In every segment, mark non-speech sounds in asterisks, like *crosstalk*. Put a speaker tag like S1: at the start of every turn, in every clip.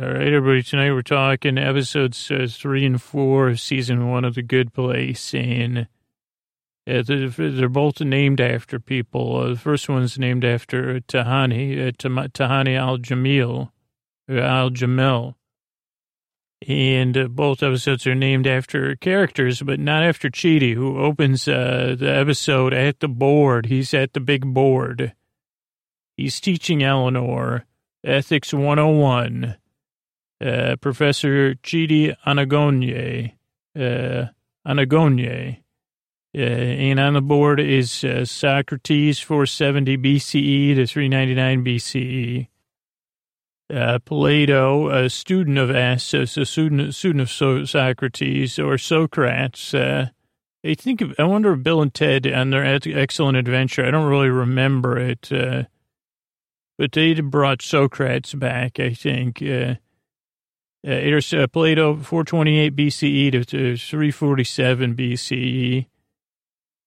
S1: All right, everybody. Tonight we're talking episodes uh, three and four of season one of The Good Place, and uh, they're, both named after people. Uh, the first one's named after Tahani, uh, Tahani Al Jamil, uh, Al Jamil, and uh, both episodes are named after characters, but not after Chidi, who opens the episode at the board. He's at the big board. He's teaching Eleanor Ethics 101 uh, Professor Chidi Anagonye, uh, Anagonye. Uh, and on the board is uh, Socrates 470 BCE to 399 BCE. Uh, Plato, a student of Assus, a student, student of so- Socrates or Socrates. Uh, I think, I wonder if Bill and Ted on their excellent adventure, I don't really remember it, uh, but they brought Socrates back, I think. Uh, uh, Plato, 428 BCE to, to 347 BCE.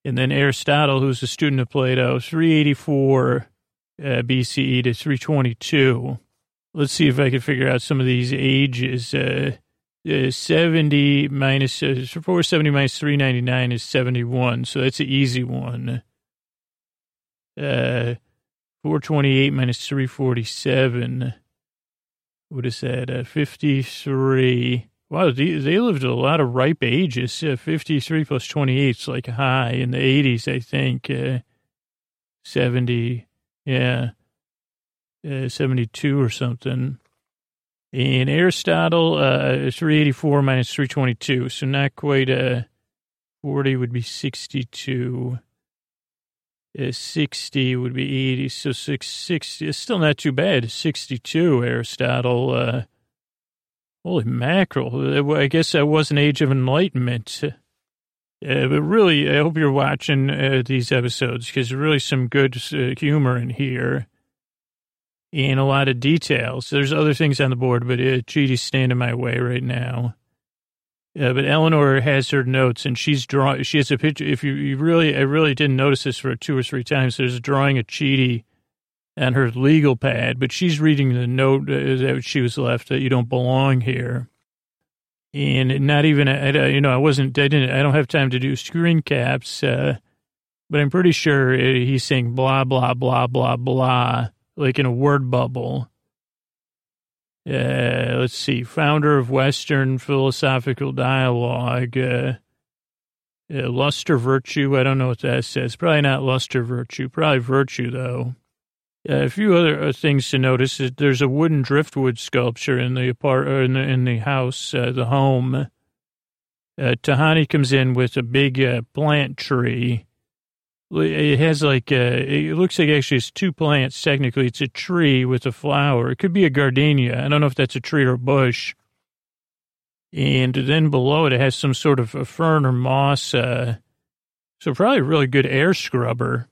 S1: And then Aristotle, who's a student of Plato, 384 uh, BCE to 322. Let's see if I can figure out some of these ages. Uh, uh, 70 minus, uh, 470 minus 399 is 71. So that's an easy one. Uh, 428 minus 347 what is that? Uh, 53. Wow, they, they, lived a lot of ripe ages. Uh, 53 plus 28 is like high in the 80s, I think. Uh, 70, yeah, uh, 72 or something. And Aristotle, uh, 384 minus 322, so not quite uh, 40 would be 62. Uh, 60 would be 80. So 6, 60 is still not too bad. 62, Aristotle. Uh, holy mackerel. I guess that was an age of enlightenment. Uh, but really, I hope you're watching uh, these episodes because really some good uh, humor in here and a lot of details. There's other things on the board, but uh, standing my way right now. Yeah, but Eleanor has her notes, and she's drawing. She has a picture. If you, you really, I really didn't notice this for two or three times. There's a drawing of Chidi on her legal pad, but she's reading the note uh, that she was left that you don't belong here, and not even. I, you know, I wasn't. I didn't. I don't have time to do screen caps, uh, but I'm pretty sure uh, he's saying blah blah blah blah blah, like in a word bubble uh, let's see, founder of Western Philosophical Dialogue, uh, uh, Luster Virtue. I don't know what that says. Probably not Luster Virtue. Probably Virtue, though. Uh, a few other uh, things to notice is there's a wooden driftwood sculpture in the apart uh, in the, in the house, the home. Tahani comes in with a big plant tree it has like, a, uh, it looks like actually it's two plants. Technically, it's a tree with a flower. It could be a gardenia. I don't know if that's a tree or a bush. And then below it, it has some sort of a fern or moss. Uh, so probably a really good air scrubber.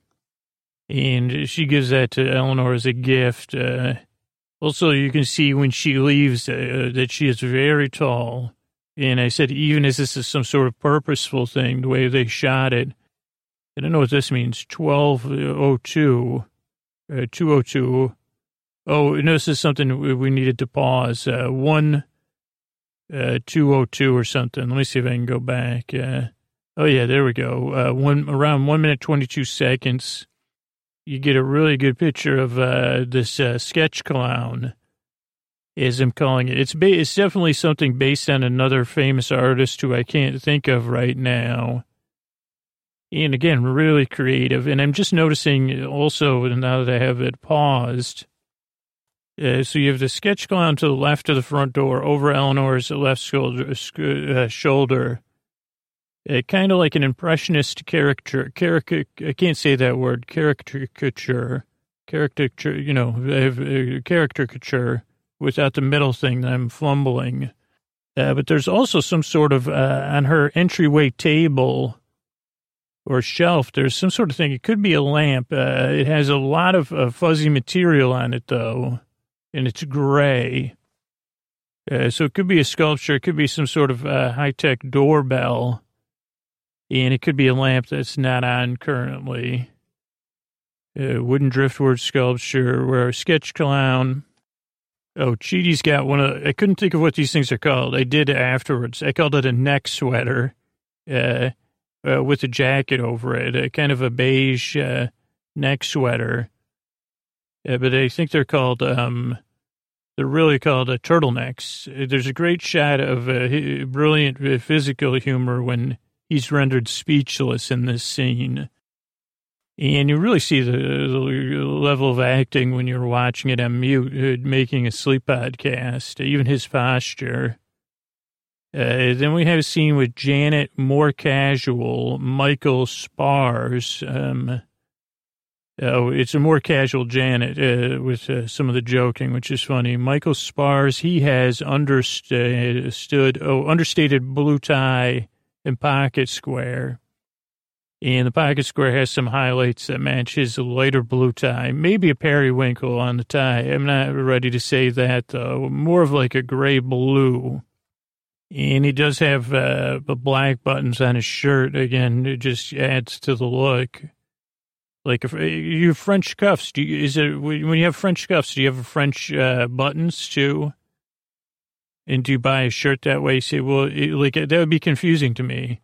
S1: And she gives that to Eleanor as a gift. Uh, also, you can see when she leaves uh, that she is very tall. And I said, even as this is some sort of purposeful thing, the way they shot it, I don't know what this means. 1202, uh, 202. Oh, no, this is something we needed to pause. Uh, 1, uh, 202 or something. Let me see if I can go back. Uh, oh, yeah, there we go. Uh, one Around 1 minute 22 seconds, you get a really good picture of uh, this uh, sketch clown, as I'm calling it. It's, ba- it's definitely something based on another famous artist who I can't think of right now and again, really creative. And I'm just noticing also now that I have it paused. Uh, so you have the sketch clown to the left of the front door, over Eleanor's left shoulder. Uh, shoulder. Uh, kind of like an impressionist character. I can't say that word. Caricature. Caricature. You know, uh, caricature without the middle thing that I'm fumbling. Uh, but there's also some sort of uh, on her entryway table or shelf, there's some sort of thing. It could be a lamp. Uh, it has a lot of uh, fuzzy material on it, though, and it's gray. Uh, so it could be a sculpture. It could be some sort of uh, high tech doorbell, and it could be a lamp that's not on currently. wooden driftwood sculpture, where sketch clown. Oh, Chidi's got one of, I couldn't think of what these things are called. I did afterwards. I called it a neck sweater, uh, uh with a jacket over it, a kind of a beige, uh, neck sweater. Uh, but I think they're called, um, they're really called uh, turtlenecks. There's a great shot of uh, brilliant uh, physical humor when he's rendered speechless in this scene. And you really see the, the level of acting when you're watching it on mute, uh, making a sleep podcast, even his posture. Uh, then we have a scene with Janet, more casual, Michael Spars. Um, Oh, it's a more casual Janet uh, with uh, some of the joking, which is funny. Michael Spars, he has understood, oh, understated blue tie and pocket square. And the pocket square has some highlights that match his lighter blue tie. Maybe a periwinkle on the tie. I'm not ready to say that, though. More of like a gray blue. And he does have uh, black buttons on his shirt. Again, it just adds to the look. Like if you have French cuffs, do you, is it when you have French cuffs? Do you have French uh, buttons too? And do you buy a shirt that way? You say, well, it, like that would be confusing to me.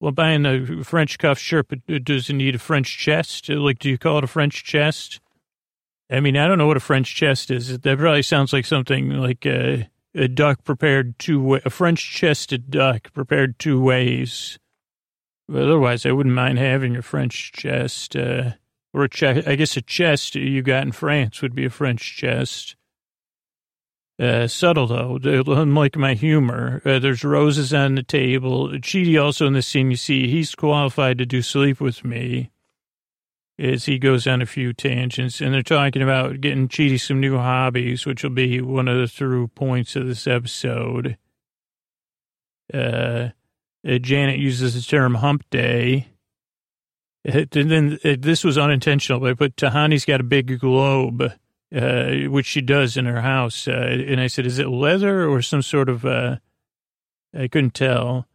S1: Well, buying a French cuff shirt, but does it need a French chest? Like, do you call it a French chest? I mean, I don't know what a French chest is. That probably sounds like something like a, a duck prepared two a French chested duck prepared two ways. But otherwise, I wouldn't mind having a French chest, uh, or a chest. I guess a chest you got in France would be a French chest. Uh, subtle though, unlike my humor. Uh, there's roses on the table. Chidi also in the scene, you see, he's qualified to do sleep with me. As he goes on a few tangents, and they're talking about getting Chidi some new hobbies, which will be one of the through points of this episode. Uh, uh, Janet uses the term hump day. It, and then it, uh, this was unintentional, but Tahani's got a big globe, uh, which she does in her house. Uh, and I said, is it leather or some sort of, uh, I couldn't tell.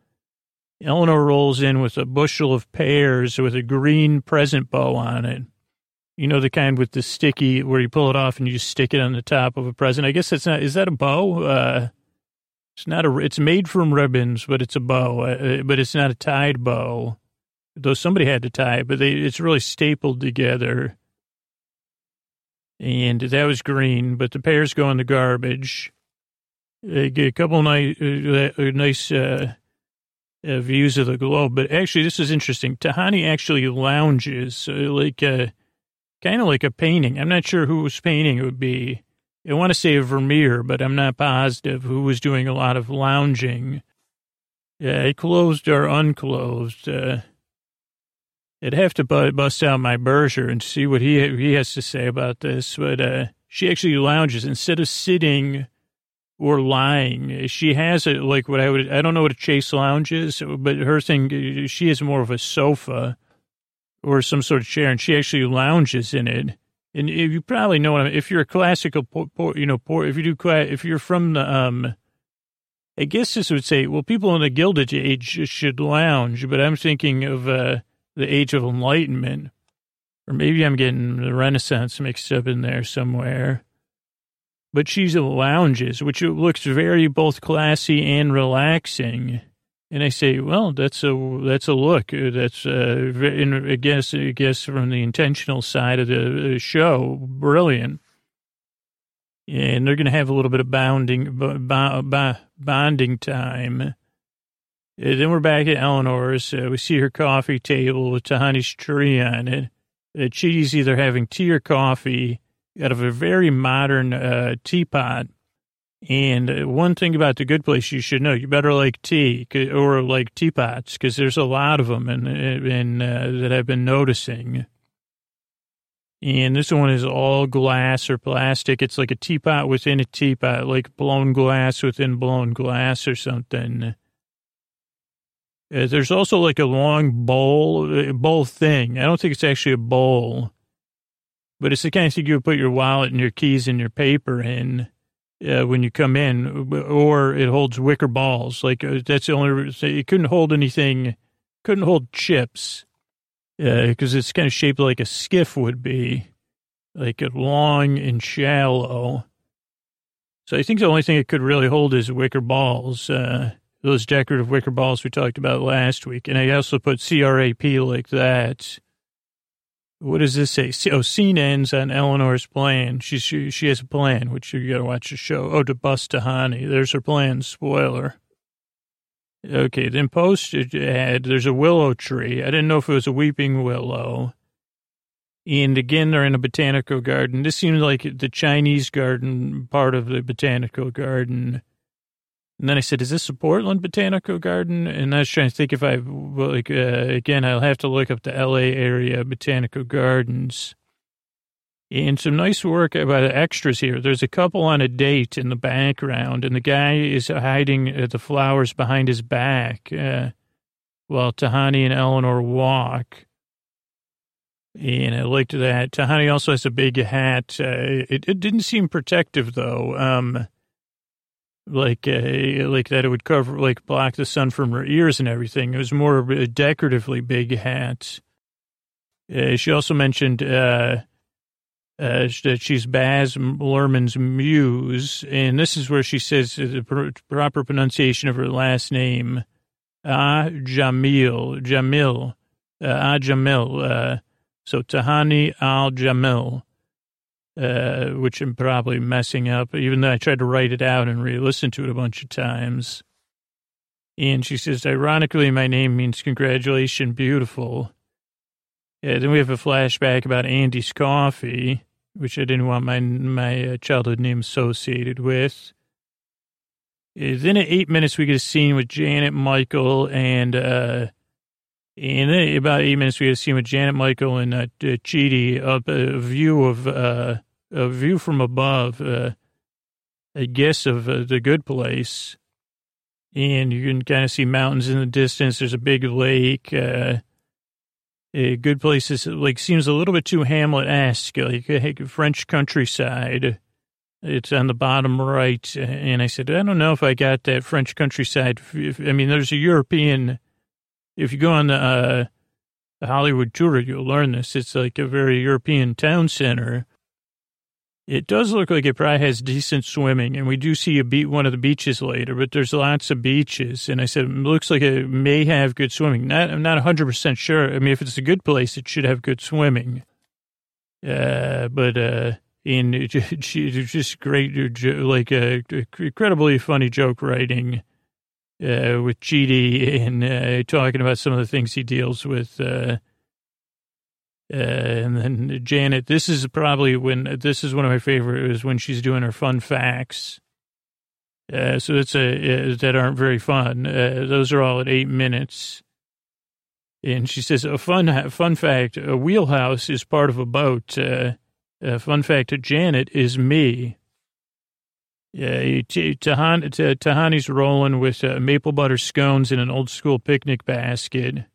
S1: Eleanor rolls in with a bushel of pears with a green present bow on it. You know, the kind with the sticky where you pull it off and you stick it on the top of a present. I guess that's not, is that a bow? Uh, it's not a. It's made from ribbons, but it's a bow. Uh, uh, but it's not a tied bow. Though somebody had to tie it, but they, it's really stapled together. And that was green, but the pears go in the garbage. They get a couple nice, uh, uh, nice uh, uh, views of the globe. But actually, this is interesting. Tahani actually lounges like a kind of like a painting. I'm not sure whose painting it would be I want to say Vermeer, but I'm not positive, who was doing a lot of lounging. Yeah, closed or unclosed. Uh, I'd have to bust out my Berger and see what he he has to say about this. But uh, she actually lounges instead of sitting or lying. She has a like what I would I don't know what a chase lounge is, but her thing she has more of a sofa or some sort of chair, and she actually lounges in it and you probably know what I mean. If you're a classical, you know, if you do, if you're from the, um, I guess this would say, well, people in the Gilded Age should lounge, but I'm thinking of uh, the Age of Enlightenment, or maybe I'm getting the Renaissance mixed up in there somewhere. But she's lounges, which looks very both classy and relaxing. And I say, well, that's a that's a look. That's uh, I guess I guess from the intentional side of the uh, show, brilliant. And they're going to have a little bit of bounding, bonding time. And uh, then we're back at Eleanor's. Uh, we see her coffee table with Tahani's tree on it. Uh, Chidi's either having tea or coffee out of a very modern uh, teapot and uh, one thing about the good place you should know, you better like tea or like teapots because there's a lot of them and, and uh, that I've been noticing. And this one is all glass or plastic. It's like a teapot within a teapot, like blown glass within blown glass or something. Uh, there's also like a long bowl, uh, bowl thing. I don't think it's actually a bowl, but it's the kind of thing you would put your wallet and your keys and your paper in uh, when you come in, or it holds wicker balls. Like uh, that's the only. It couldn't hold anything. Couldn't hold chips because uh, it's kind of shaped like a skiff would be, like long and shallow. So I think the only thing it could really hold is wicker balls, uh, those decorative wicker balls we talked about last week. And I also put CRAP like that. What does this say? Oh, scene ends on Eleanor's plan. She, she, she has a plan, which you got to watch the show. Oh, to bust Tahani. There's her plan. Spoiler. Okay, then post ad, there's a willow tree. I didn't know if it was a weeping willow. And again, they're in a botanical garden. This seems like the Chinese garden part of the botanical garden. And then I said, is this a Portland botanical garden? And I was trying to think if I, like, uh, again, I'll have to look up the LA area botanical gardens. And some nice work the extras here. There's a couple on a date in the background, and the guy is hiding uh, the flowers behind his back uh, while Tahani and Eleanor walk. And I liked that. Tahani also has a big hat. Uh, it, it didn't seem protective, though. Um, like uh, like that it would cover like block the sun from her ears and everything. It was more of a decoratively big hat. Uh, she also mentioned uh, uh, that she's Baz Luhrmann's muse, and this is where she says the pr- proper pronunciation of her last name, Ah Jamil, Jamil, Ah Jamil. So Tahani Al Jamil, uh, which I'm probably messing up, even though I tried to write it out and re-listen to it a bunch of times. And she says, ironically, my name means congratulation, beautiful. Yeah, then we have a flashback about Andy's coffee which I didn't want my my uh, childhood name associated with. Then at eight minutes, we get a scene with Janet, Michael, and uh, and then about eight minutes, we get a scene with Janet, Michael, and uh, Chidi up a view of uh, a view from above, uh, a guess of uh, the good place, and you can kind of see mountains in the distance. There's a big lake. Uh, a good place is like seems a little bit too Hamlet-esque, like a French countryside. It's on the bottom right, and I said, I don't know if I got that French countryside. I mean, there's a European. If you go on the, uh, the Hollywood tour, you'll learn this. It's like a very European town center, it does look like it probably has decent swimming, and we do see a beat one of the beaches later. But there's lots of beaches, and I said it looks like it may have good swimming. Not, I'm not 100 percent sure. I mean, if it's a good place, it should have good swimming. Uh, but uh, in *laughs* just great, like uh, incredibly funny joke writing uh, with Chidi and uh, talking about some of the things he deals with. Uh, uh, and then Janet, this is probably when, this is one of my favorite, is when she's doing her fun facts. Uh, so it's a, uh, that aren't very fun. Uh, those are all at eight minutes. And she says, a fun, fun fact, a wheelhouse is part of a boat. Uh, fun fact, Janet is me. Yeah, Tahani's rolling with maple butter scones in an old school picnic basket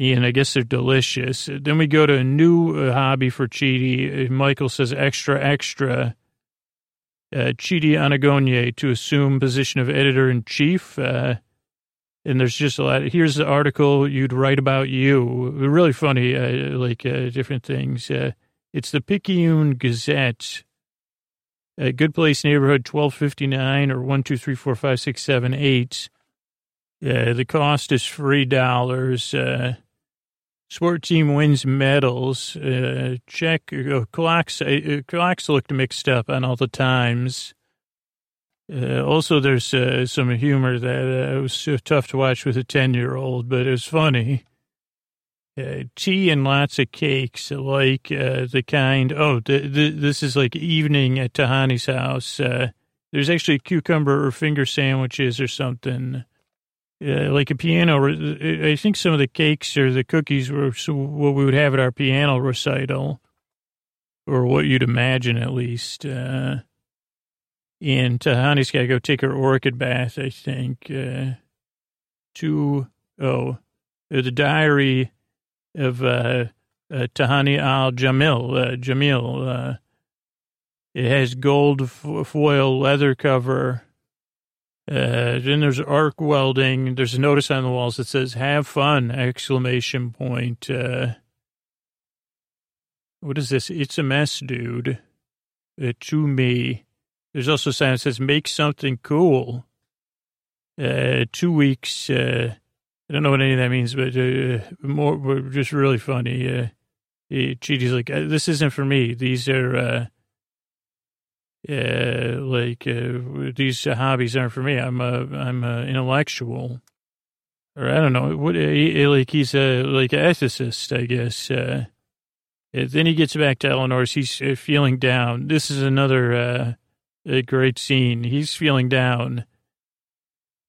S1: and I guess they're delicious. Then we go to a new uh, hobby for Chidi. Uh, Michael says extra, extra. Uh, Chidi Anagonye to assume position of editor in chief. Uh, and there's just a lot. Here's the article you'd write about you. Really funny, uh, like uh, different things. Uh, it's the Picayune Gazette. A good place neighborhood 1259 or 1234567 uh, the cost is three dollars. Uh, sport team wins medals. Uh, check uh, clocks. Uh, clocks looked mixed up on all the times. Uh, also, there's uh, some humor that uh, was tough to watch with a ten-year-old, but it was funny. Uh, tea and lots of cakes, like uh, the kind. Oh, the, the, this is like evening at Tahani's house. Uh, there's actually cucumber or finger sandwiches or something uh, like a piano. I think some of the cakes or the cookies were what we would have at our piano recital, or what you'd imagine at least. Uh, and Tahani's got to go take her orchid bath, I think. Uh, to, oh, the diary of uh, uh, Tahani al Jamil. Uh, Jamil. Uh, it has gold foil leather cover uh, then there's arc welding. There's a notice on the walls that says "Have fun!" exclamation point. Uh, what is this? It's a mess, dude. Uh, to me, there's also a sign that says make something cool. Uh, two weeks. Uh, I don't know what any of that means, but uh, more just really funny. Uh, Chidi's like, this isn't for me. These are uh, uh, like uh, these hobbies aren't for me. I'm a I'm a intellectual, or I don't know what. He, like he's a like an ethicist, I guess. Uh, then he gets back to Eleanor's. He's uh, feeling down. This is another uh, a great scene. He's feeling down.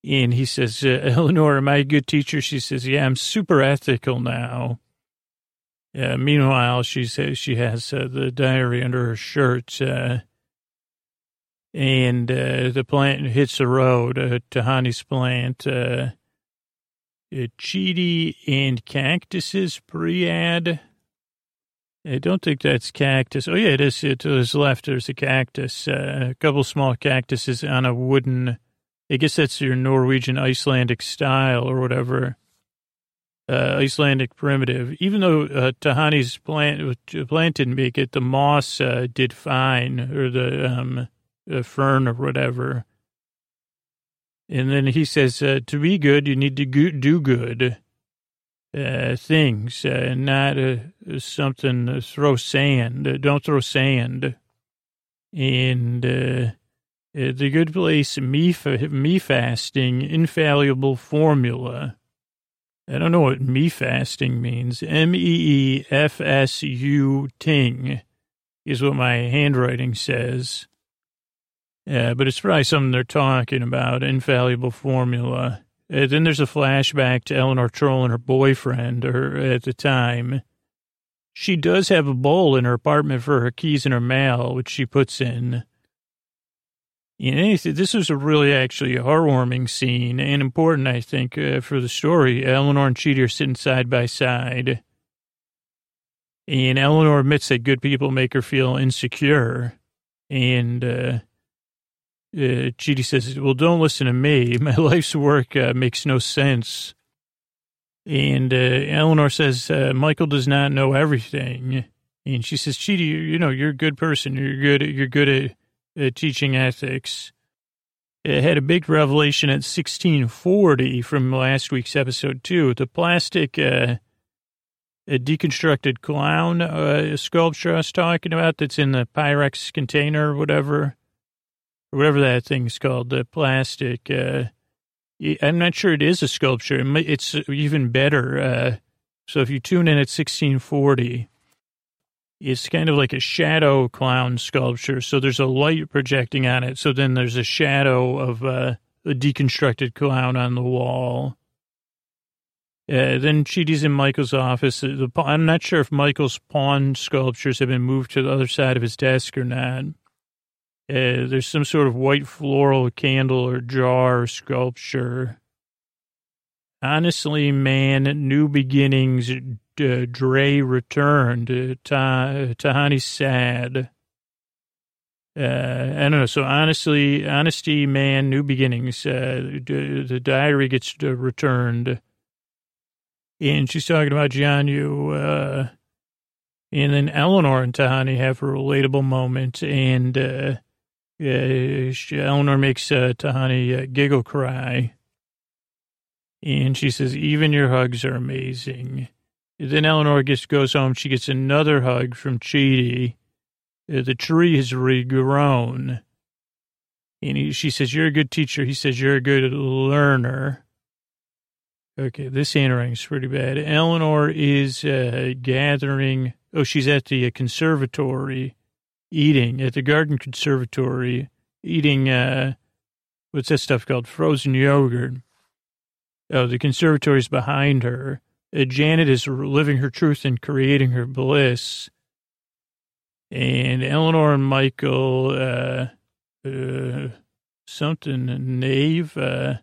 S1: And he says, uh, *laughs* Eleanor, am I a good teacher? She says, yeah, I'm super ethical now. Uh, meanwhile, she says she has uh, the diary under her shirt. Uh, and uh, the plant hits the road, uh, Tahani's plant. Uh, uh, Chidi and cactuses pre-ad. I don't think that's cactus. Oh, yeah, it is. To his left, there's a cactus. Uh, a couple small cactuses on a wooden, I guess that's your Norwegian Icelandic style or whatever. Uh, Icelandic primitive. Even though uh, Tahani's plant, plant didn't make it, the moss uh, did fine, or the um, a fern or whatever. And then he says, uh, to be good, you need to go- do good uh, things, uh, not uh, something, uh, throw sand. Uh, don't throw sand. And uh, the good place, me, fa- me fasting, infallible formula. I don't know what me fasting means. M E E F S U ting is what my handwriting says. Yeah, but it's probably something they're talking about, infallible formula. And uh, then there's a flashback to Eleanor trolling her boyfriend or at the time. She does have a bowl in her apartment for her keys and her mail, which she puts in. Anything, this was a really actually a heartwarming scene and important, I think, uh, for the story. Eleanor and Chidi are sitting side by side. And Eleanor admits that good people make her feel insecure. And, uh, uh, Chidi says, well, don't listen to me. *laughs* My life's work uh, makes no sense. And uh, Eleanor says, uh, Michael does not know everything. And she says, Chidi, you, know, you're a good person. You're good. You're good at, at teaching ethics. It had a big revelation at 1640 from last week's episode too. The plastic, uh, a deconstructed clown uh, sculpture I was talking about that's in the Pyrex container or whatever whatever that thing's called, the plastic. Uh, I'm not sure it is a sculpture. It's even better. Uh, so if you tune in at 1640, it's kind of like a shadow clown sculpture. So there's a light projecting on it. So then there's a shadow of uh, a deconstructed clown on the wall. Uh, then Chidi's in Michael's office. I'm not sure if Michael's pawn sculptures have been moved to the other side of his desk or not. Uh, there's some sort of white floral candle or jar or sculpture. Honestly, man, new beginnings. Uh, Dre returned. Uh, Ta- Tahani's sad. Uh, I don't know. So honestly, honesty, man, new beginnings. Uh, the diary gets uh, returned, and she's talking about Jianyu. Uh, and then Eleanor and Tahani have a relatable moment, and uh, uh, Eleanor makes uh, Tahani uh, giggle cry. And she says, even your hugs are amazing. then Eleanor gets, goes home. She gets another hug from Chidi. Uh, the tree has regrown. And he, she says, you're a good teacher. He says, you're a good learner. Okay, this handwriting's pretty bad. Eleanor is uh, gathering. Oh, she's at the uh, conservatory eating at the Garden Conservatory, eating, uh, what's that stuff called? Frozen yogurt. Oh, the conservatory's behind her. Uh, Janet is living her truth and creating her bliss. And Eleanor and Michael, uh, uh, something, Nave, uh,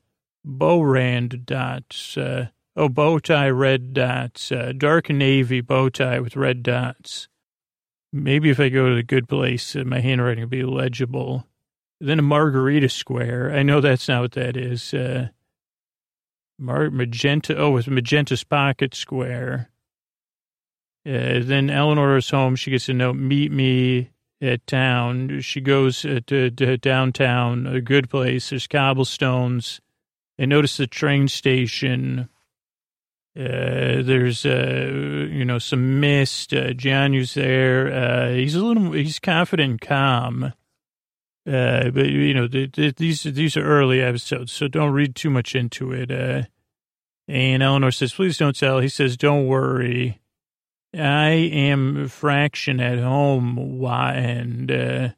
S1: Bowrand dots, uh, oh, bow tie, red dots, uh, dark navy bow tie with red dots. Maybe if I go to the good place, uh, my handwriting will be legible. Then a margarita square. I know that's not what that is. Uh, Mar- magenta. Oh, it's magenta's pocket square. Uh, then Eleanor is home. She gets a note, meet me at town. She goes uh, to, to downtown, a good place. There's cobblestones. They notice the train station. Uh, there's, uh, you know, some mist. Uh, Jianyu's there. Uh, he's a little, he's confident and calm. Uh, but you know, the, the, these these are early episodes, so don't read too much into it. Uh, and Eleanor says, "Please don't tell." He says, "Don't worry. I am fraction at home, why and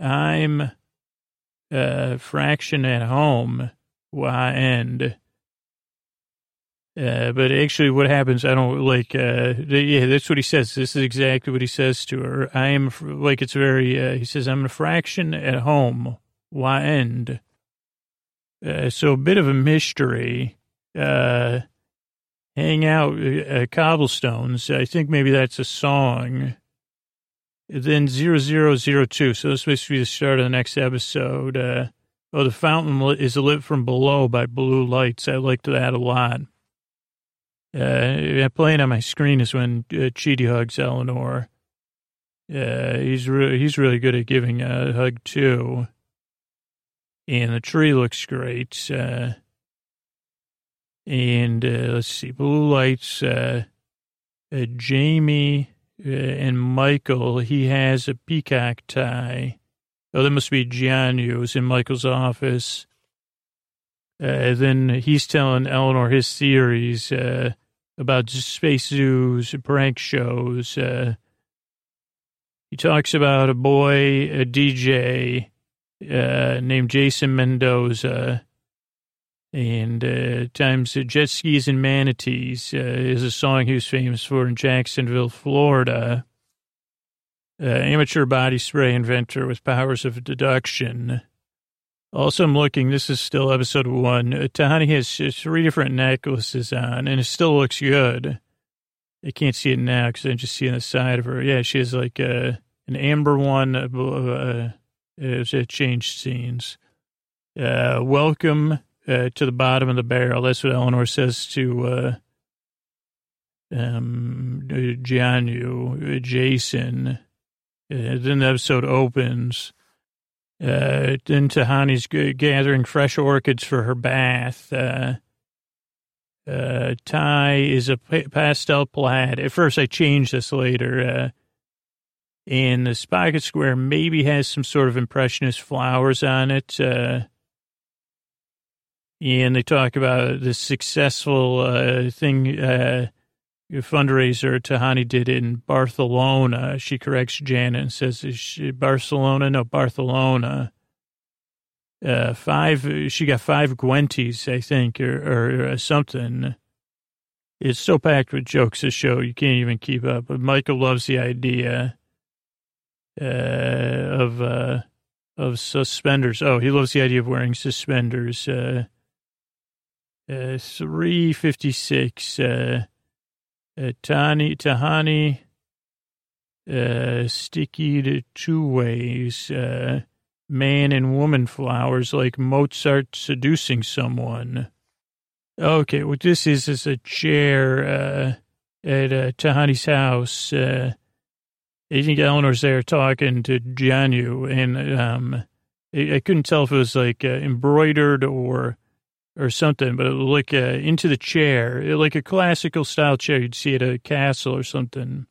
S1: I'm fraction at home, why and." Uh, but actually, what happens? I don't like. Uh, yeah, that's what he says. This is exactly what he says to her. I am like it's very. Uh, he says, "I'm a fraction at home. Why end?" Uh, so a bit of a mystery. Uh, hang out cobblestones. I think maybe that's a song. Then zero zero zero two. So this must be the start of the next episode. Oh, the fountain is lit from below by blue lights. I liked that a lot. Uh, playing on my screen is when uh, Chidi hugs Eleanor. Uh, he's really he's really good at giving a hug too. And the tree looks great. Uh, and uh, let's see, blue lights. Uh, uh, Jamie and Michael. He has a peacock tie. Oh, that must be Jianyu. It's in Michael's office. Uh, then he's telling Eleanor his theories uh, about space zoos, prank shows. Uh, he talks about a boy, a DJ uh, named Jason Mendoza, and uh, times jet skis and manatees uh, is a song he was famous for in Jacksonville, Florida. amateur body spray inventor with powers of deduction. Also, I'm looking, this is still episode one. Uh, Tahani has three different necklaces on, and it still looks good. I can't see it now because I'm just see on the side of her. Yeah, she has like a, uh, an amber one. Uh, uh, it changed scenes. Uh, welcome uh, to the bottom of the barrel. That's what Eleanor says to uh, um, Jianyu, Jason. Uh, then the episode opens uh, then Tahani's gathering fresh orchids for her bath. Uh, uh, tie is a pastel plaid. At first, I changed this later. Uh, and the pocket square maybe has some sort of impressionist flowers on it. Uh, and they talk about the successful uh, thing uh, fundraiser Tahani did in Barcelona. She corrects Janet and says, she, Barcelona? No, Barcelona. Uh, five, she got five Gwenties, I think, or, or, or, something. It's so packed with jokes, this show, you can't even keep up. But Michael loves the idea uh, of uh, of suspenders. Oh, he loves the idea of wearing suspenders. Uh, uh, 356. Uh, uh, Tani, Tahani, uh, sticky to two ways, uh, man and woman flowers like Mozart seducing someone. Okay, what this is is a chair uh, at uh, Tahani's house. Uh, I think Eleanor's there talking to Janu, and um, I, I couldn't tell if it was like uh, embroidered or or something, but like uh, into the chair, like a classical style chair you'd see at a castle or something.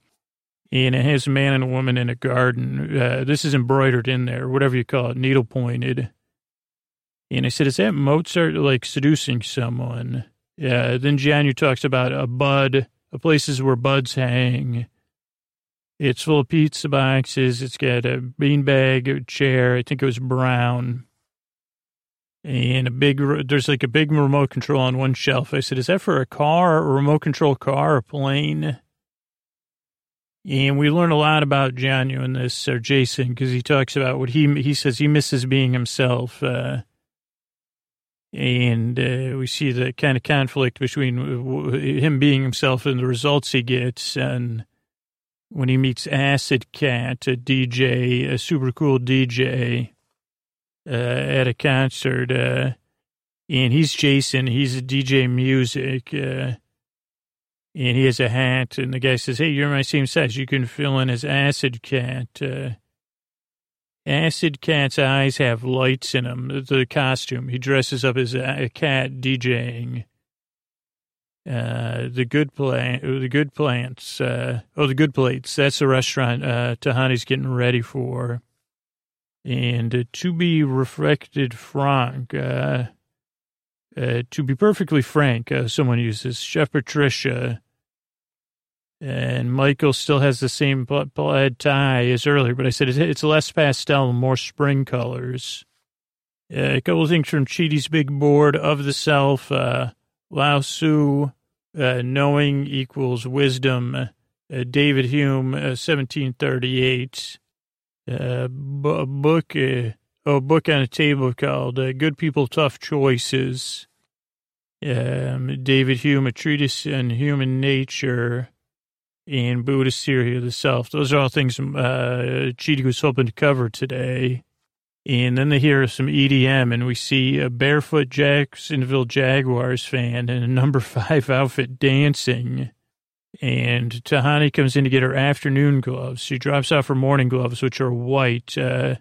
S1: And it has a man and a woman in a garden. Uh, this is embroidered in there, whatever you call it, needle pointed. And I said, is that Mozart like seducing someone? Yeah. Then Jianyu talks about a bud, places where buds hang. It's full of pizza boxes. It's got a beanbag chair. I think it was brown and a big, there's like a big remote control on one shelf. I said, is that for a car, a remote control car, a plane? And we learn a lot about Jianyu in this, or Jason, because he talks about what he, he says he misses being himself. Uh, and uh, we see the kind of conflict between him being himself and the results he gets. And when he meets Acid Cat, a DJ, a super cool DJ, uh, at a concert, uh, and he's Jason. He's a DJ music, uh, and he has a hat, and the guy says, "Hey, you're my same size. You can fill in as Acid Cat." Uh, Acid Cat's eyes have lights in them. The costume he dresses up as a cat DJing. Uh, the good plant, the good plants. Uh, oh, the good plates. That's the restaurant uh, Tahani's getting ready for. And uh, to be reflected frank, uh, uh, to be perfectly frank, someone uses Chef Patricia and Michael still has the same plaid tie as earlier, but I said it's less pastel, and more spring colors. Uh, a couple of things from Chidi's big board of the self. Uh, Lao Tzu, uh, knowing equals wisdom. David Hume, 1738. Uh, uh, a book, uh, a book on a table called Good People, Tough Choices. Um, David Hume, a treatise on human nature and Buddhist theory of the self. Those are all things uh, Chidi was hoping to cover today. And then they hear some EDM, and we see a barefoot Jacksonville Jaguars fan in a number *laughs* five outfit dancing. And Tahani comes in to get her afternoon gloves. She drops off her morning gloves, which are white. Uh,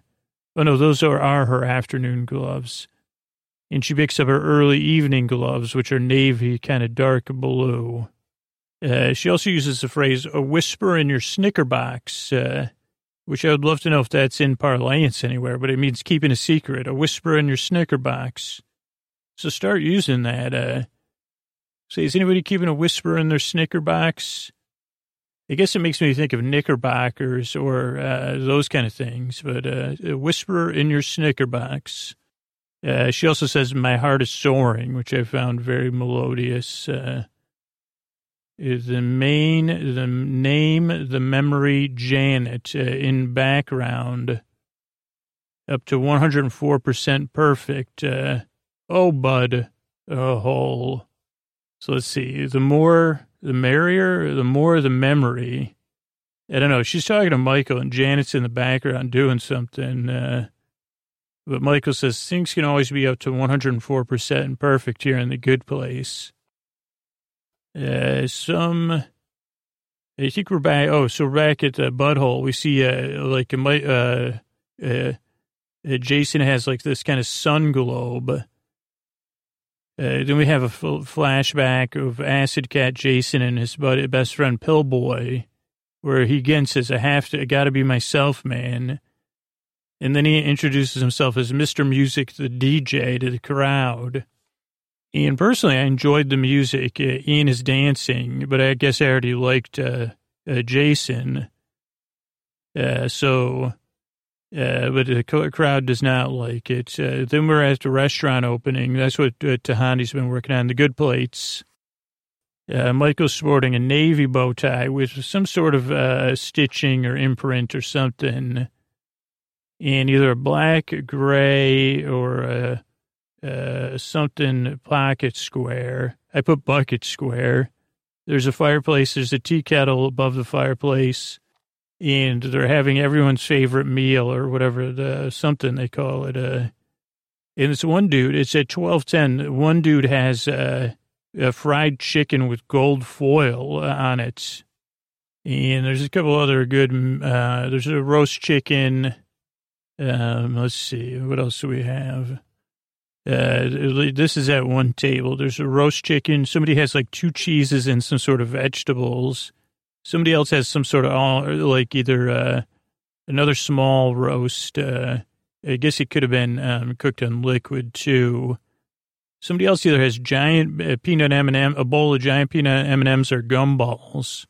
S1: oh, no, those are, are her afternoon gloves. And she picks up her early evening gloves, which are navy, kind of dark blue. Uh, she also uses the phrase "a whisper in your snicker box," uh, which I would love to know if that's in parlance anywhere, but it means keeping a secret. A whisper in your snicker box. So start using that. Uh, say, is anybody keeping a whisper in their snicker box? I guess it makes me think of knickerbockers or uh, those kind of things, but uh, a whisper in your snicker box. Uh, she also says, "My heart is soaring," which I found very melodious. Uh, the main, the name, the memory, Janet uh, in background, up to 104% perfect. Uh, oh, bud, a hole. So let's see. The more, the merrier, the more the memory. I don't know. She's talking to Michael and Janet's in the background doing something. Uh, but Michael says things can always be up to 104% and perfect here in the good place. Uh, some, I think we're back. Oh, so back at the butthole. We see, uh, like, uh, uh, uh, Jason has like this kind of sun globe. Uh, then we have a flashback of Acid Cat Jason and his buddy, best friend Pillboi, where he again says, I have to, I gotta be myself, man. And then he introduces himself as Mr. Music, the DJ, to the crowd. And personally, I enjoyed the music. Uh, Ian is dancing, but I guess I already liked uh, uh, Jason. Uh, so, uh, but the crowd does not like it. Uh, then we're at the restaurant opening. That's what uh, Tahani's been working on, the good plates. Michael's sporting a navy bow tie with some sort of stitching or imprint or something. And either a black, gray, or uh, something pocket square. I put bucket square. There's a fireplace. There's a tea kettle above the fireplace, and they're having everyone's favorite meal or whatever the something they call it. Uh, and it's one dude. It's at twelve ten. One dude has uh, a fried chicken with gold foil on it, and there's a couple other good. Uh, there's a roast chicken. Um, let's see, what else do we have? Uh, this is at one table. There's a roast chicken. Somebody has like two cheeses and some sort of vegetables. Somebody else has some sort of like either uh, another small roast. Uh, I guess it could have been um, cooked in liquid too. Somebody else either has giant uh, peanut M&M, a bowl of giant peanut M&Ms or gumballs.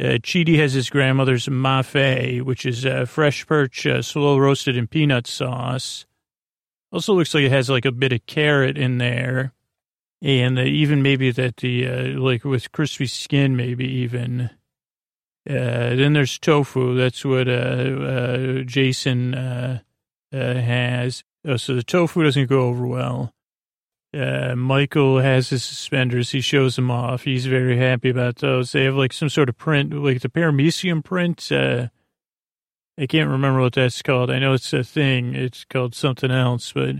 S1: Uh, Chidi has his grandmother's mafe, which is uh, fresh perch, uh, slow roasted in peanut sauce. Also looks like it has like a bit of carrot in there. And uh, even maybe that the, uh, like with crispy skin, maybe even. Uh, then there's tofu. That's what, uh, uh, Jason, uh, has. Oh, so the tofu doesn't go over well. Michael has his suspenders. He shows them off. He's very happy about those. They have like some sort of print, like the paramecium print, I can't remember what that's called. I know it's a thing. It's called something else, but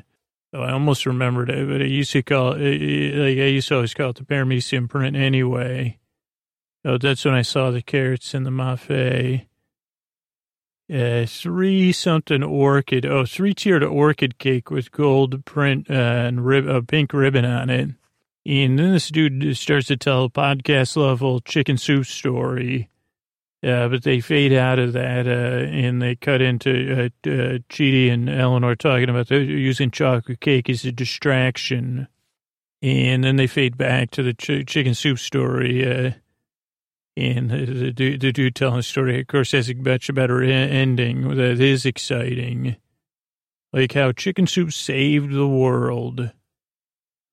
S1: oh, I almost remembered it. But I used to call it, like I used to always call it the paramecium print anyway. Oh, that's when I saw the carrots in the mafe. Uh, three something orchid. Oh, three tiered orchid cake with gold print uh, and rib, uh, pink ribbon on it. And then this dude starts to tell a podcast level chicken soup story. Uh, but they fade out of that, uh, and they cut into uh, uh, Chidi and Eleanor talking about using chocolate cake as a distraction. And then they fade back to the ch- chicken soup story. And the, the, the dude telling the story, of course, has a much better ending that is exciting. Like how chicken soup saved the world.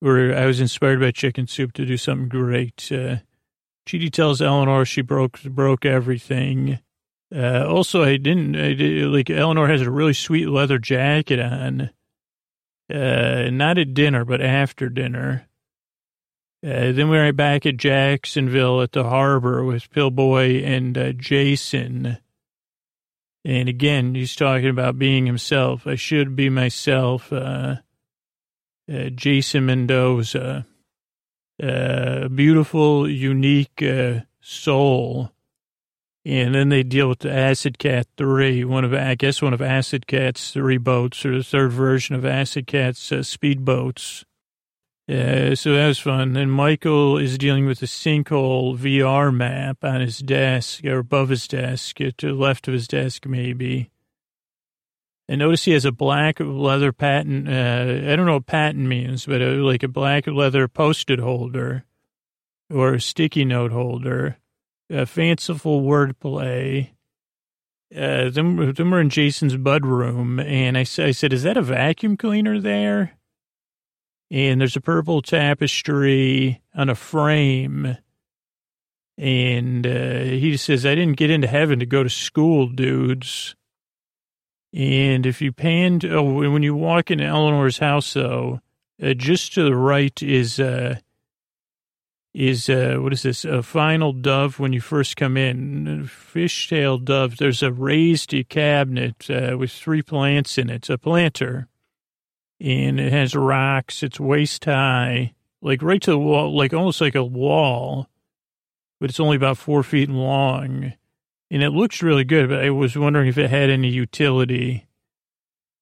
S1: Or I was inspired by chicken soup to do something great. Uh, Chidi tells Eleanor she broke broke everything. Uh, also, I didn't, I did, like Eleanor has a really sweet leather jacket on. Uh, not at dinner, but after dinner. Uh, then we are back at Jacksonville at the harbor with Pillboi and uh, Jason. And again, he's talking about being himself. I should be myself. Uh, uh Jason Mendoza. Uh, beautiful, unique uh, soul. And then they deal with the Acid Cat 3, one of, I guess, one of Acid Cat's three boats, or the third version of Acid Cat's speedboats. Uh, so that was fun. And Michael is dealing with a sinkhole VR map on his desk or above his desk, to the left of his desk, maybe. And notice he has a black leather patent. Uh, I don't know what patent means, but a, like a black leather post-it holder or a sticky note holder. A fanciful wordplay. Uh, then, then we're in Jason's bud room, and I, I said, "Is that a vacuum cleaner there?" And there's a purple tapestry on a frame. And uh, he says, I didn't get into heaven to go to school, dudes. And if you pan, to, oh, when you walk into Eleanor's house, though, uh, just to the right is, uh, is, uh, what is this? A final dove when you first come in. Fishtail dove. There's a raised cabinet uh, with three plants in it. A planter and it has rocks. It's waist high, like right to the wall, like almost like a wall, but it's only about four feet long. And it looks really good, but I was wondering if it had any utility.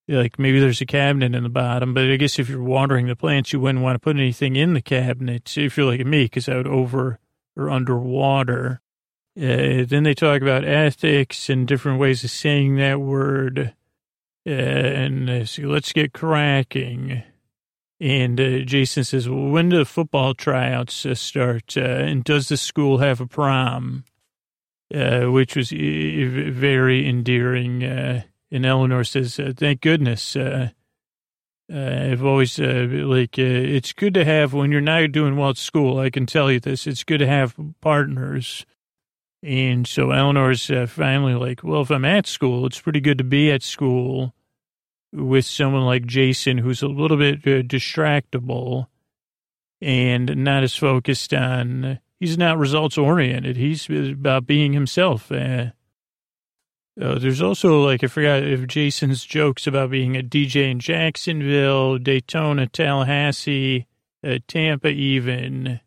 S1: Like maybe there's a cabinet in the bottom, but I guess if you're watering the plants, you wouldn't want to put anything in the cabinet if you're like me, because I would over or underwater. Uh, then they talk about ethics and different ways of saying that word. Uh, and uh, let's get cracking. And uh, Jason says, well, when do the football tryouts uh, start? Uh, and does the school have a prom? Uh, which was very endearing. and Eleanor says, thank goodness. I've always, like, it's good to have, when you're not doing well at school, I can tell you this, it's good to have partners and so Eleanor's uh, finally like, well, if I'm at school, it's pretty good to be at school with someone like Jason, who's a little bit uh, distractible and not as focused on, he's not results oriented. He's about being himself. Uh, uh, there's also like, I forgot if Jason's jokes about being a DJ in Jacksonville, Daytona, Tallahassee, uh, Tampa, even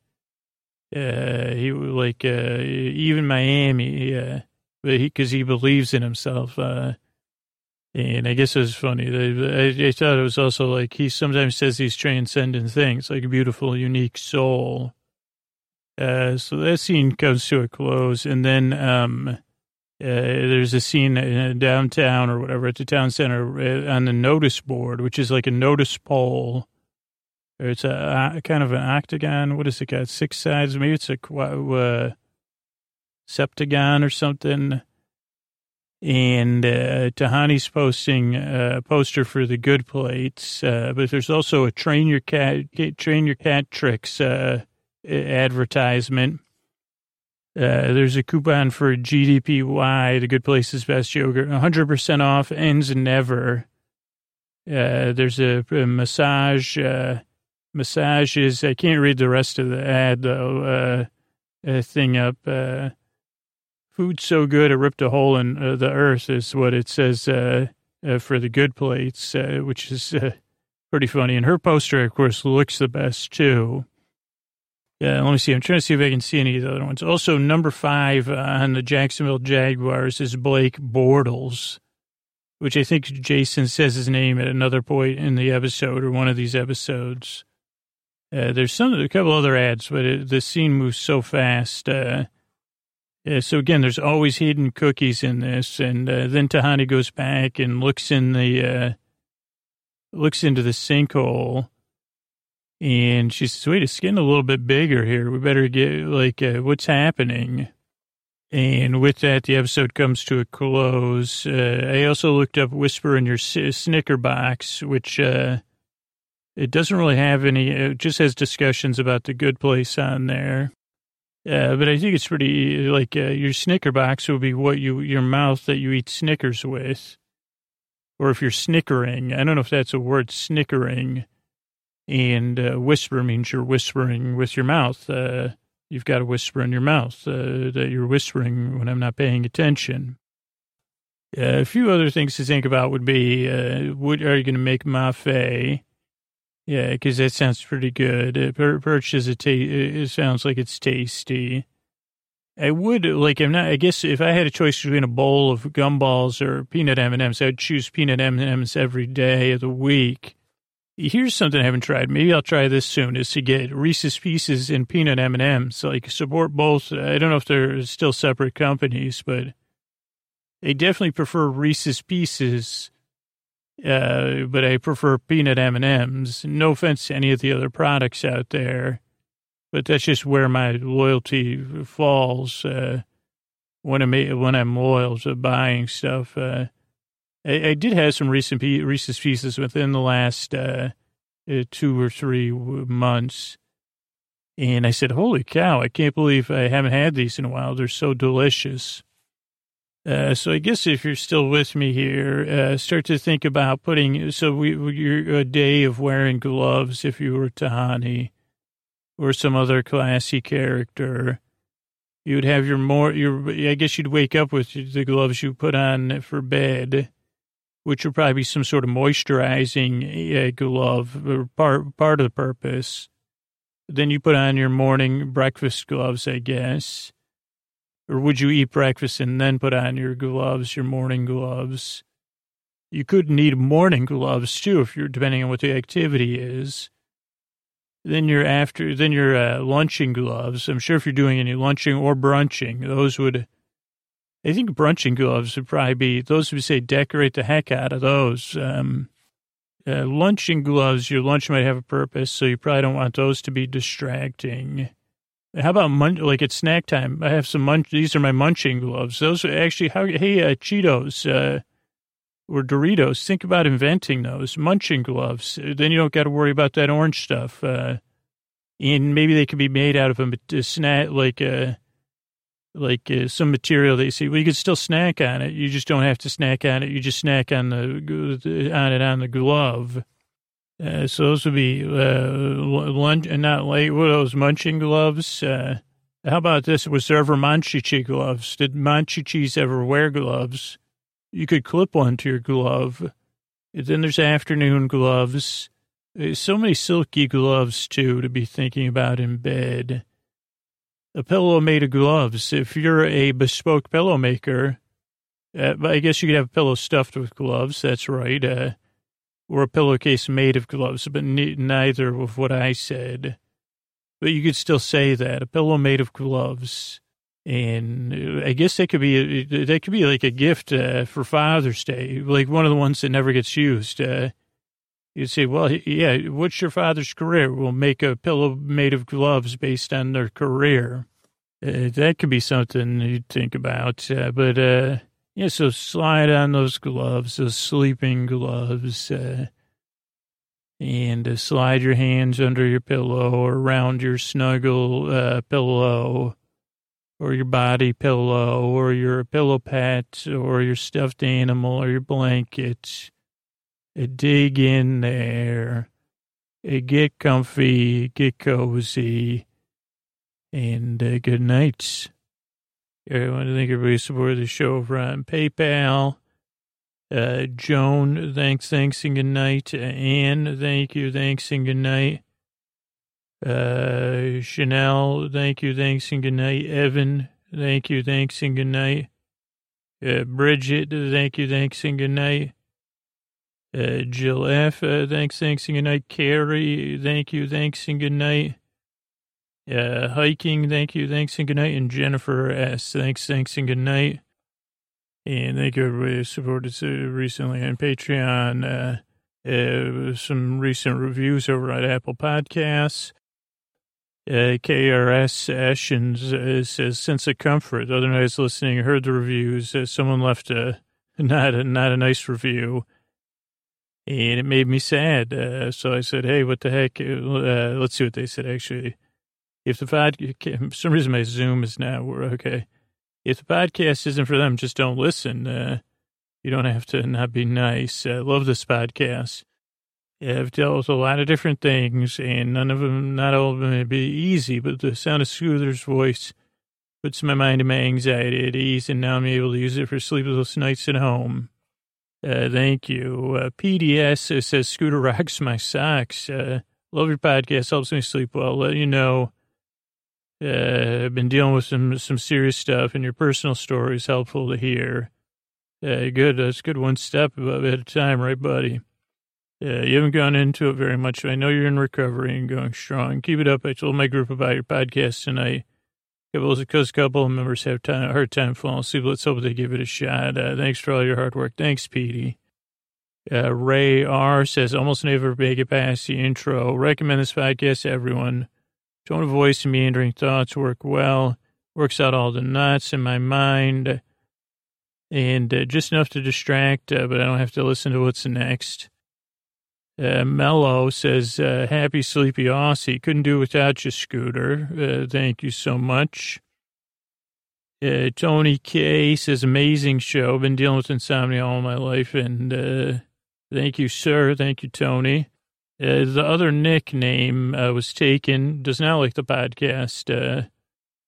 S1: uh, he like uh, even Miami, uh, but he because he believes in himself. Uh, and I guess it was funny. I, I thought it was also like he sometimes says these transcendent things, like a beautiful, unique soul. Uh, so that scene comes to a close, and then um, uh, there's a scene in downtown or whatever at the town center uh, on the notice board, which is like a notice pole it's a, a, kind of an octagon. What is it got? Six sides. Maybe it's a uh, septagon or something. And uh, Tahani's posting a poster for the good plates, uh, but there's also a train your cat train your cat tricks uh, advertisement. Uh, there's a coupon for GDPY, the Good Places Best Yogurt, 100% off, ends never. Uh, there's a, a massage uh, massages. I can't read the rest of the ad though. Uh, uh, thing up. Uh, food so good it ripped a hole in uh, the earth is what it says uh, uh, for the good plates, which is pretty funny. And her poster, of course, looks the best too. Yeah, let me see. I'm trying to see if I can see any of the other ones. Also, number five on the Jacksonville Jaguars is Blake Bortles, which I think Jason says his name at another point in the episode or one of these episodes. Uh, there's some, a couple other ads, but it, the scene moves so fast. Uh, yeah, so again, there's always hidden cookies in this, and uh, then Tahani goes back and looks in the uh, looks into the sinkhole, and she says, "Wait, it's getting a little bit bigger here. We better get like uh, what's happening." And with that, the episode comes to a close. Uh, I also looked up "Whisper in Your Snicker Box," which uh, it doesn't really have any. It just has discussions about the good place on there. Uh, but I think it's pretty like uh, your Snicker box would be what you your mouth that you eat Snickers with, or if you're snickering. I don't know if that's a word, snickering. And uh, whisper means you're whispering with your mouth. Uh, you've got a whisper in your mouth uh, that you're whispering when I'm not paying attention. Uh, a few other things to think about would be: What are you going to make mafe? Yeah, because that sounds pretty good. Uh, per- perch is a ta- it sounds like it's tasty. I would like. I'm not. I guess if I had a choice between a bowl of gumballs or peanut M and M's, I'd choose peanut M and M's every day of the week. Here's something I haven't tried. Maybe I'll try this soon. Is to get Reese's Pieces and peanut M and M's. Like support both. I don't know if they're still separate companies, but I definitely prefer Reese's Pieces uh, but I prefer peanut M&Ms. No offense to any of the other products out there, but that's just where my loyalty falls uh, when I'm when I'm loyal to buying stuff. Uh, I, I, did have some recent Reese's Pieces within the last uh, uh, two or three months, and I said, "Holy cow! I can't believe I haven't had these in a while. They're so delicious." Uh, so I guess if you're still with me here, uh, start to think about putting, so we, your a day of wearing gloves if you were Tahani or some other classy character. You would have your more, your, I guess you'd wake up with the gloves you put on for bed, which would probably be some sort of moisturizing uh, glove part, part of the purpose. Then you put on your morning breakfast gloves, I guess or would you eat breakfast and then put on your gloves, your morning gloves? You could need morning gloves too, if you're depending on what the activity is. Then you're after, then you're uh, lunching gloves. I'm sure if you're doing any lunching or brunching, those would, I think brunching gloves would probably be, those would say decorate the heck out of those. Um, uh, lunching gloves, your lunch might have a purpose, so you probably don't want those to be distracting. How about like it's snack time? I have some munch. These are my munching gloves. Those are actually how. Hey, uh, Cheetos uh, or Doritos. Think about inventing those munching gloves. Then you don't got to worry about that orange stuff. Uh, and maybe they could be made out of a, a snack, like a uh, like uh, some material that you see. Well, you could still snack on it. You just don't have to snack on it. You just snack on the on it on the glove. Uh, so those would be uh, lunch and not late. What those munching gloves? Uh, how about this? Was there ever Monchhichi gloves? Did Monchhichis ever wear gloves? You could clip one to your glove. And then there's afternoon gloves. There's so many silky gloves too to be thinking about in bed. A pillow made of gloves. If you're a bespoke pillow maker, uh, I guess you could have a pillow stuffed with gloves. That's right. Uh, or a pillowcase made of gloves, but ne- neither of what I said. But you could still say that a pillow made of gloves, and uh, I guess that could be a, that could be like a gift uh, for Father's Day, like one of the ones that never gets used. Uh, you'd say, "Well, yeah, what's your father's career? We'll make a pillow made of gloves based on their career." Uh, that could be something you'd think about, uh, but uh, yeah, so slide on those gloves, those sleeping gloves, uh, and uh, slide your hands under your pillow or around your snuggle uh, pillow or your body pillow or your pillow pet or your stuffed animal or your blanket. Uh, dig in there. Uh, get comfy, get cozy, and uh, good night. I want to thank everybody who supported the show on PayPal. Uh, Joan, thanks, thanks, and good night. Uh, Anne, thank you, thanks, and good night. Uh, Chanel, thank you, thanks, and good night. Evan, thank you, thanks, and good night. Uh, Bridget, thank you, thanks, and good night. Uh, Jill F, uh, thanks, thanks, and good night. Carrie, thank you, thanks, and good night. Uh, hiking, thank you, thanks, and good night. And Jennifer S, thanks, thanks, and good night. And thank you, everybody who supported us recently on Patreon. Uh, uh, some recent reviews over at Apple Podcasts. Uh, KRS Sessions uh, says, sense of comfort. The other night I was listening, heard the reviews. Uh, someone left a *laughs* not a not a nice review, and it made me sad. Uh, so I said, "Hey, what the heck? Uh, let's see what they said." Actually, if the podcast, some reason my Zoom is now okay. If the podcast isn't for them, just don't listen. Uh, you don't have to not be nice. I love this podcast. I've dealt with a lot of different things, and none of them, not all of them, may be easy. But the sound of Scooter's voice puts my mind and my anxiety at ease, and now I'm able to use it for sleepless nights at home. Uh, thank you. Uh, PDS says Scooter rocks my socks. Uh, love your podcast. Helps me sleep well. Let you know. Uh, been dealing with some some serious stuff, and your personal story is helpful to hear. Uh, good. That's good. One step at a time, right, buddy? Yeah, you haven't gone into it very much. I know you're in recovery and going strong. Keep it up. I told my group about your podcast tonight. Because a couple of members have time, hard time falling asleep. Let's hope they give it a shot. Uh, thanks for all your hard work. Thanks, Petey. Uh, Ray R says, almost never make it past the intro. Recommend this podcast to everyone. Tone of voice and meandering thoughts work well. Works out all the knots in my mind. And uh, just enough to distract, uh, but I don't have to listen to what's next. Uh, Mello says, uh, happy sleepy Aussie. Couldn't do without you, Scooter. Uh, thank you so much. Uh, Tony K says, amazing show. Been dealing with insomnia all my life. And uh, thank you, sir. Thank you, Tony. Uh, the other nickname uh, was taken, does not like the podcast. Uh,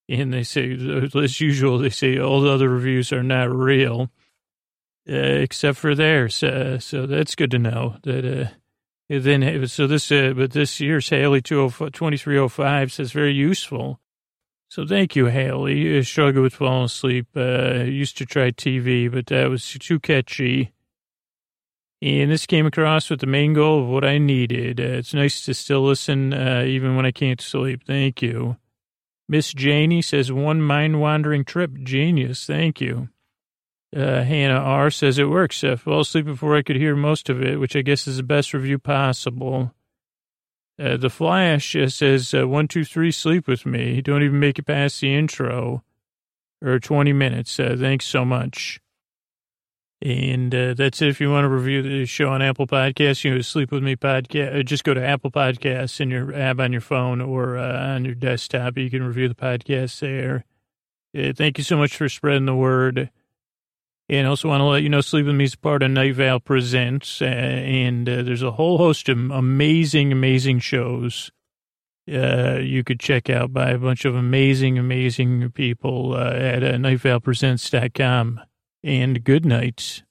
S1: and they say, as usual, they say all the other reviews are not real, uh, except for theirs. Uh, so that's good to know that uh, then, so this, but this year's Haley 2305 says very useful. So thank you, Haley. Struggle with falling asleep. Used to try TV, but that was too catchy. And this came across with the main goal of what I needed. Uh, it's nice to still listen, uh, even when I can't sleep. Thank you. Miss Janie says, one mind wandering trip. Genius. Thank you. Uh, Hannah R says it works. I fell asleep before I could hear most of it, which I guess is the best review possible. Uh, the Flash uh, says, uh, one, two, three, sleep with me. Don't even make it past the intro or 20 minutes. Thanks so much. And uh, that's it. If you want to review the show on Apple Podcasts, you know, Sleep With Me podcast. Uh, just go to Apple Podcasts in your app on your phone or uh, on your desktop. You can review the podcast there. Uh, thank you so much for spreading the word. And also want to let you know Sleep With Me is part of Night Vale Presents, uh, and uh, there's a whole host of amazing, amazing shows you could check out by a bunch of amazing, amazing people at uh, nightvalepresents.com. And good night.